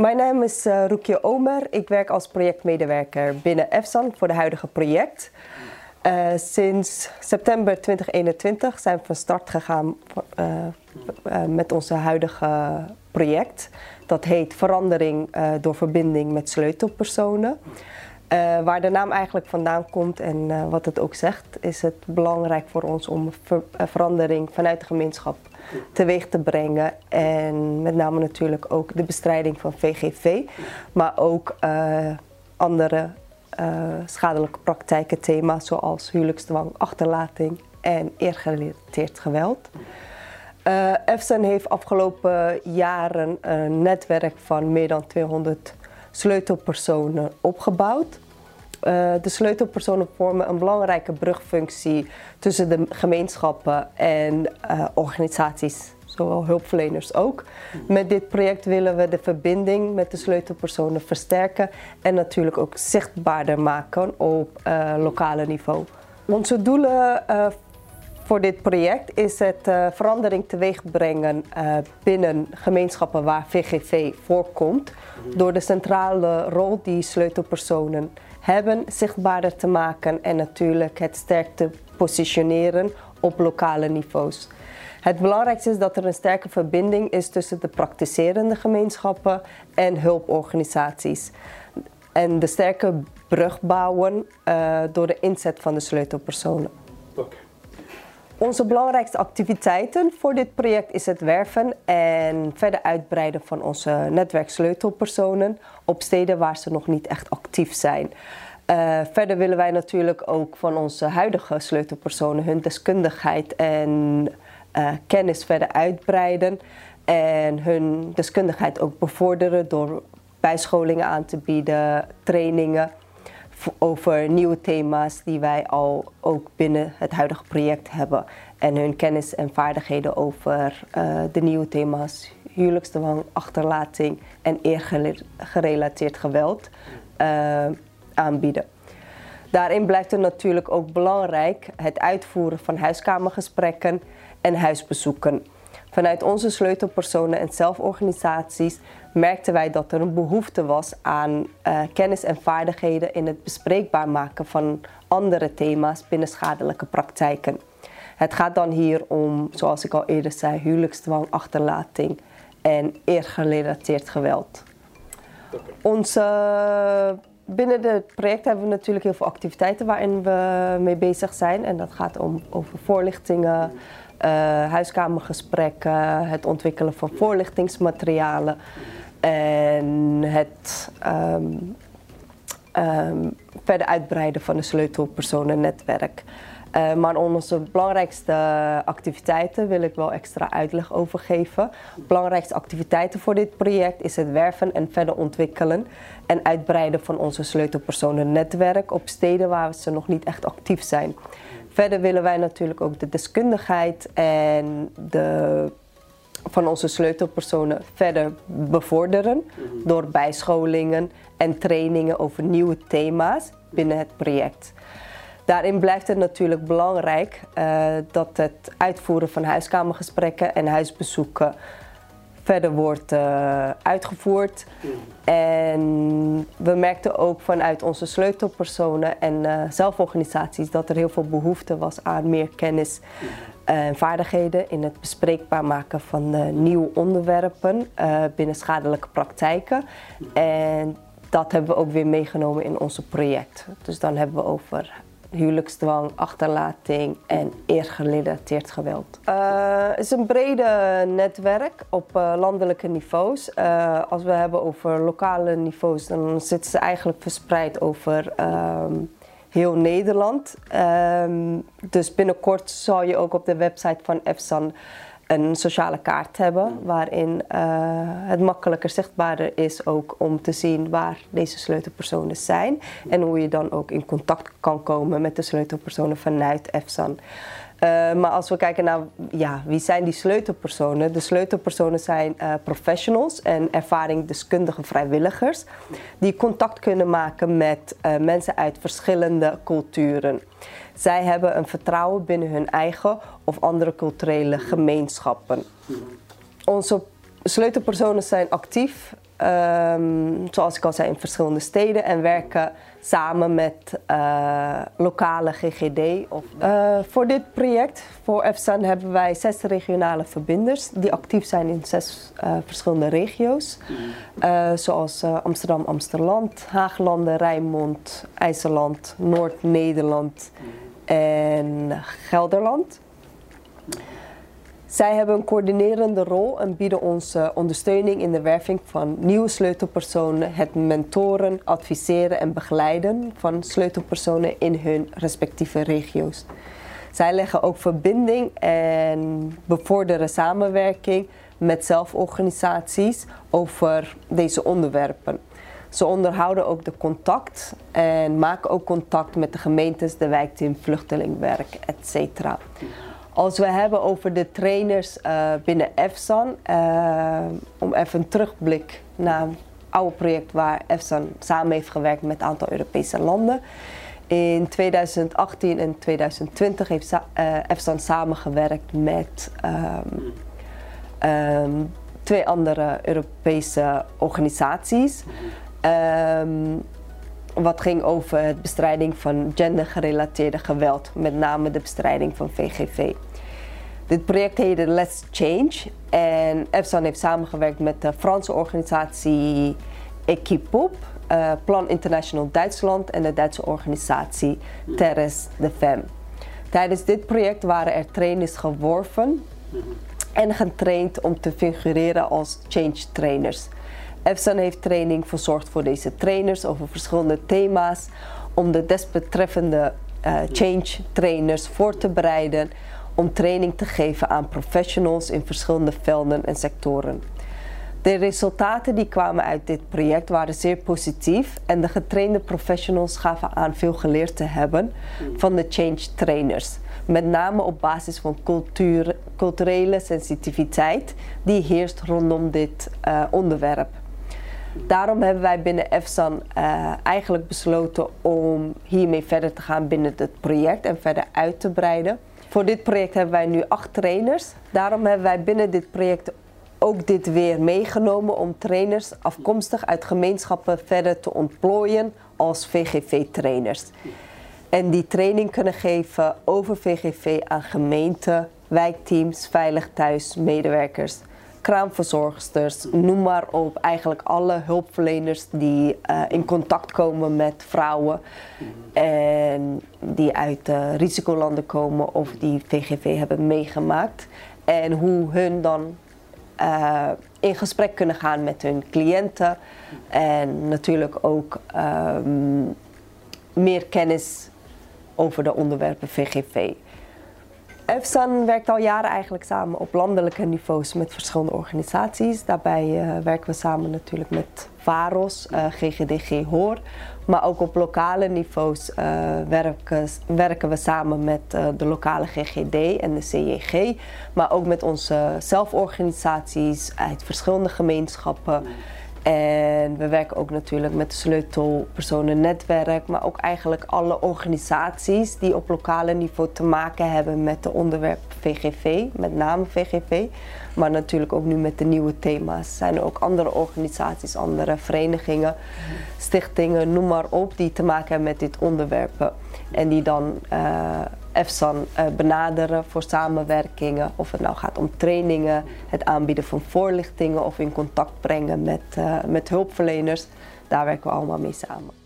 Mijn naam is uh, Roekje Omer. Ik werk als projectmedewerker binnen EFSAN voor het huidige project. Uh, sinds september 2021 zijn we van start gegaan uh, met onze huidige project. Dat heet Verandering door verbinding met sleutelpersonen. Waar de naam eigenlijk vandaan komt en wat het ook zegt, is het belangrijk voor ons om ver verandering vanuit de gemeenschap teweeg te brengen. En met name natuurlijk ook de bestrijding van VGV, maar ook andere schadelijke praktijken, thema's zoals huwelijksdwang, achterlating en eergerelateerd geweld. EFSAN heeft afgelopen jaren een netwerk van meer dan 200 sleutelpersonen opgebouwd. Uh, de sleutelpersonen vormen een belangrijke brugfunctie tussen de gemeenschappen en uh, organisaties, zowel hulpverleners ook. Met dit project willen we de verbinding met de sleutelpersonen versterken en natuurlijk ook zichtbaarder maken op uh, lokale niveau. Onze doelen voor dit project is het uh, verandering teweeg brengen uh, binnen gemeenschappen waar VGV voorkomt. Door de centrale rol die sleutelpersonen hebben zichtbaarder te maken en natuurlijk het sterk te positioneren op lokale niveaus. Het belangrijkste is dat er een sterke verbinding is tussen de praktiserende gemeenschappen en hulporganisaties. En de sterke brug bouwen uh, door de inzet van de sleutelpersonen. Onze belangrijkste activiteiten voor dit project is het werven en verder uitbreiden van onze netwerk sleutelpersonen op steden waar ze nog niet echt actief zijn. Uh, verder willen wij natuurlijk ook van onze huidige sleutelpersonen hun deskundigheid en uh, kennis verder uitbreiden en hun deskundigheid ook bevorderen door bijscholingen aan te bieden, trainingen over nieuwe thema's die wij al ook binnen het huidige project hebben. En hun kennis en vaardigheden over uh, de nieuwe thema's huwelijksdwang, achterlating en eergerelateerd geweld uh, aanbieden. Daarin blijft het natuurlijk ook belangrijk het uitvoeren van huiskamergesprekken en huisbezoeken. Vanuit onze sleutelpersonen en zelforganisaties merkten wij dat er een behoefte was aan uh, kennis en vaardigheden in het bespreekbaar maken van andere thema's binnen schadelijke praktijken. Het gaat dan hier om, zoals ik al eerder zei, huwelijksdwang, achterlating en eergerelateerd geweld. Onze, binnen het project hebben we natuurlijk heel veel activiteiten waarin we mee bezig zijn. En dat gaat om over voorlichtingen, uh, huiskamergesprekken, het ontwikkelen van voorlichtingsmaterialen en het um, um, verder uitbreiden van de sleutelpersonennetwerk. Uh, maar onze belangrijkste activiteiten wil ik wel extra uitleg over geven. Belangrijkste activiteiten voor dit project is het werven en verder ontwikkelen en uitbreiden van onze sleutelpersonennetwerk op steden waar ze nog niet echt actief zijn. Verder willen wij natuurlijk ook de deskundigheid en de van onze sleutelpersonen verder bevorderen mhm. door bijscholingen en trainingen over nieuwe thema's binnen het project. Daarin blijft het natuurlijk belangrijk uh, dat het uitvoeren van huiskamergesprekken en huisbezoeken verder wordt uh, uitgevoerd. En we merkten ook vanuit onze sleutelpersonen en uh, zelforganisaties dat er heel veel behoefte was aan meer kennis en vaardigheden in het bespreekbaar maken van nieuwe onderwerpen binnen schadelijke praktijken. En dat hebben we ook weer meegenomen in onze project. Dus dan hebben we over huwelijksdwang, achterlating en eergerelateerd geweld. Uh, het is een brede netwerk op uh, landelijke niveaus. Uh, als we hebben over lokale niveaus, dan zitten ze eigenlijk verspreid over um, heel Nederland. Um, dus binnenkort zal je ook op de website van EFSAN een sociale kaart hebben waarin uh, het makkelijker zichtbaarder is ook om te zien waar deze sleutelpersonen zijn en hoe je dan ook in contact kan komen met de sleutelpersonen vanuit EFSAN. Uh, maar als we kijken naar ja, wie zijn die sleutelpersonen? De sleutelpersonen zijn uh, professionals en ervaringdeskundige vrijwilligers die contact kunnen maken met uh, mensen uit verschillende culturen. Zij hebben een vertrouwen binnen hun eigen of andere culturele gemeenschappen. Onze sleutelpersonen zijn actief ehm, zoals ik al zei, in verschillende steden en werken samen met uh, lokale GGD. Of, uh, voor dit project, voor EFSAN, hebben wij zes regionale verbinders die actief zijn in zes uh, verschillende regio's. zoals Amsterdam, Amsterland, Haaglanden, Rijnmond, IJsseland, Noord-Nederland en Gelderland. Zij hebben een coördinerende rol en bieden ons ondersteuning in de werving van nieuwe sleutelpersonen, het mentoren, adviseren en begeleiden van sleutelpersonen in hun respectieve regio's. Zij leggen ook verbinding en bevorderen samenwerking met zelforganisaties over deze onderwerpen. Ze onderhouden ook de contact en maken ook contact met de gemeentes, de wijkteam, vluchtelingwerk, etc. Als we hebben over de trainers uh, binnen EFSAN, uh, om even een terugblik naar een oude project waar EFSAN samen heeft gewerkt met een aantal Europese landen. In 2018 en 2020 heeft uh, EFSAN samengewerkt met um, um, twee andere Europese organisaties. Um, wat ging over het bestrijding van gendergerelateerde geweld, met name de bestrijding van VGV. Dit project heette Let's Change en EFSAN heeft samengewerkt met de Franse organisatie Equipop, uh, Plan International Duitsland en de Duitse organisatie Terres de Femme. Tijdens dit project waren er trainers geworven en getraind om te figureren als change trainers. EFSAN heeft training verzorgd voor deze trainers over verschillende thema's om de desbetreffende uh, change trainers voor te bereiden om training te geven aan professionals in verschillende velden en sectoren. De resultaten die kwamen uit dit project waren zeer positief en de getrainde professionals gaven aan veel geleerd te hebben van de change trainers. Met name op basis van cultuur, culturele sensitiviteit die heerst rondom dit uh, onderwerp. Daarom hebben wij binnen EFSAN uh, eigenlijk besloten om hiermee verder te gaan binnen het project en verder uit te breiden. Voor dit project hebben wij nu acht trainers. Daarom hebben wij binnen dit project ook dit weer meegenomen om trainers afkomstig uit gemeenschappen verder te ontplooien als VGV-trainers. En die training kunnen geven over VGV aan gemeenten, wijkteams, veilig thuis, medewerkers kraamverzorgsters, noem maar op. Eigenlijk alle hulpverleners die uh, in contact komen met vrouwen en die uit uh, risicolanden komen of die VGV hebben meegemaakt. En hoe hun dan uh, in gesprek kunnen gaan met hun cliënten en natuurlijk ook um, meer kennis over de onderwerpen VGV. EFSAN werkt al jaren eigenlijk samen op landelijke niveaus met verschillende organisaties. Daarbij uh, werken we samen natuurlijk met VAROS, GGDG Hoor. Maar ook op lokale niveaus uh, werken, werken, we samen met de lokale GGD en de CJG. Maar ook met onze zelforganisaties uit verschillende gemeenschappen. En we werken ook natuurlijk met sleutelpersonennetwerk, maar ook eigenlijk alle organisaties die op lokale niveau te maken hebben met het onderwerp VGV, met name VGV. Maar natuurlijk ook nu met de nieuwe thema's. Zijn er ook andere organisaties, andere verenigingen, stichtingen, noem maar op, die te maken hebben met dit onderwerp. En die dan uh, EFSAN uh, benaderen voor samenwerkingen. Of het nou gaat om trainingen, het aanbieden van voorlichtingen of in contact brengen met, uh, met hulpverleners. Daar werken we allemaal mee samen.